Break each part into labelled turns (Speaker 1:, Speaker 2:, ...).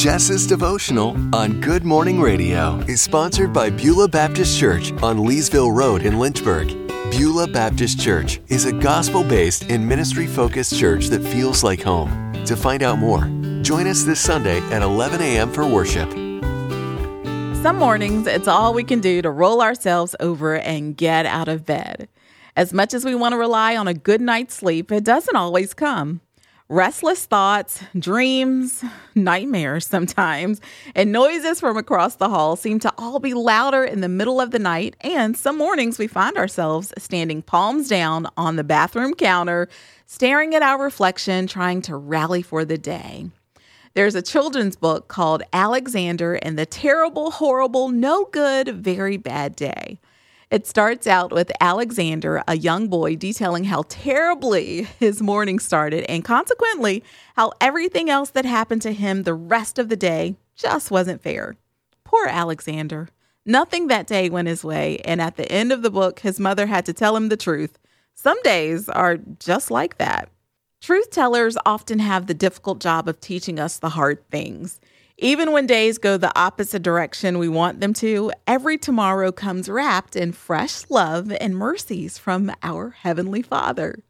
Speaker 1: Jess's devotional on Good Morning Radio is sponsored by Beulah Baptist Church on Leesville Road in Lynchburg. Beulah Baptist Church is a gospel based and ministry focused church that feels like home. To find out more, join us this Sunday at 11 a.m. for worship.
Speaker 2: Some mornings, it's all we can do to roll ourselves over and get out of bed. As much as we want to rely on a good night's sleep, it doesn't always come. Restless thoughts, dreams, nightmares sometimes, and noises from across the hall seem to all be louder in the middle of the night. And some mornings we find ourselves standing palms down on the bathroom counter, staring at our reflection, trying to rally for the day. There's a children's book called Alexander and the Terrible, Horrible, No Good, Very Bad Day. It starts out with Alexander, a young boy, detailing how terribly his morning started and consequently how everything else that happened to him the rest of the day just wasn't fair. Poor Alexander. Nothing that day went his way, and at the end of the book, his mother had to tell him the truth. Some days are just like that. Truth tellers often have the difficult job of teaching us the hard things. Even when days go the opposite direction we want them to, every tomorrow comes wrapped in fresh love and mercies from our heavenly Father.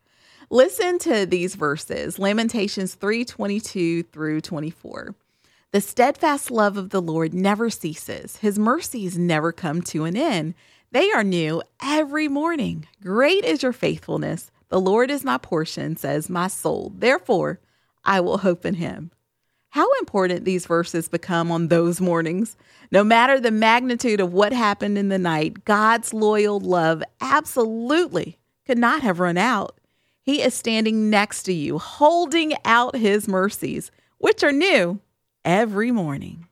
Speaker 2: Listen to these verses, Lamentations 3:22 through 24. The steadfast love of the Lord never ceases. His mercies never come to an end. They are new every morning. Great is your faithfulness. The Lord is my portion, says my soul. Therefore, I will hope in him. How important these verses become on those mornings. No matter the magnitude of what happened in the night, God's loyal love absolutely could not have run out. He is standing next to you, holding out his mercies, which are new every morning.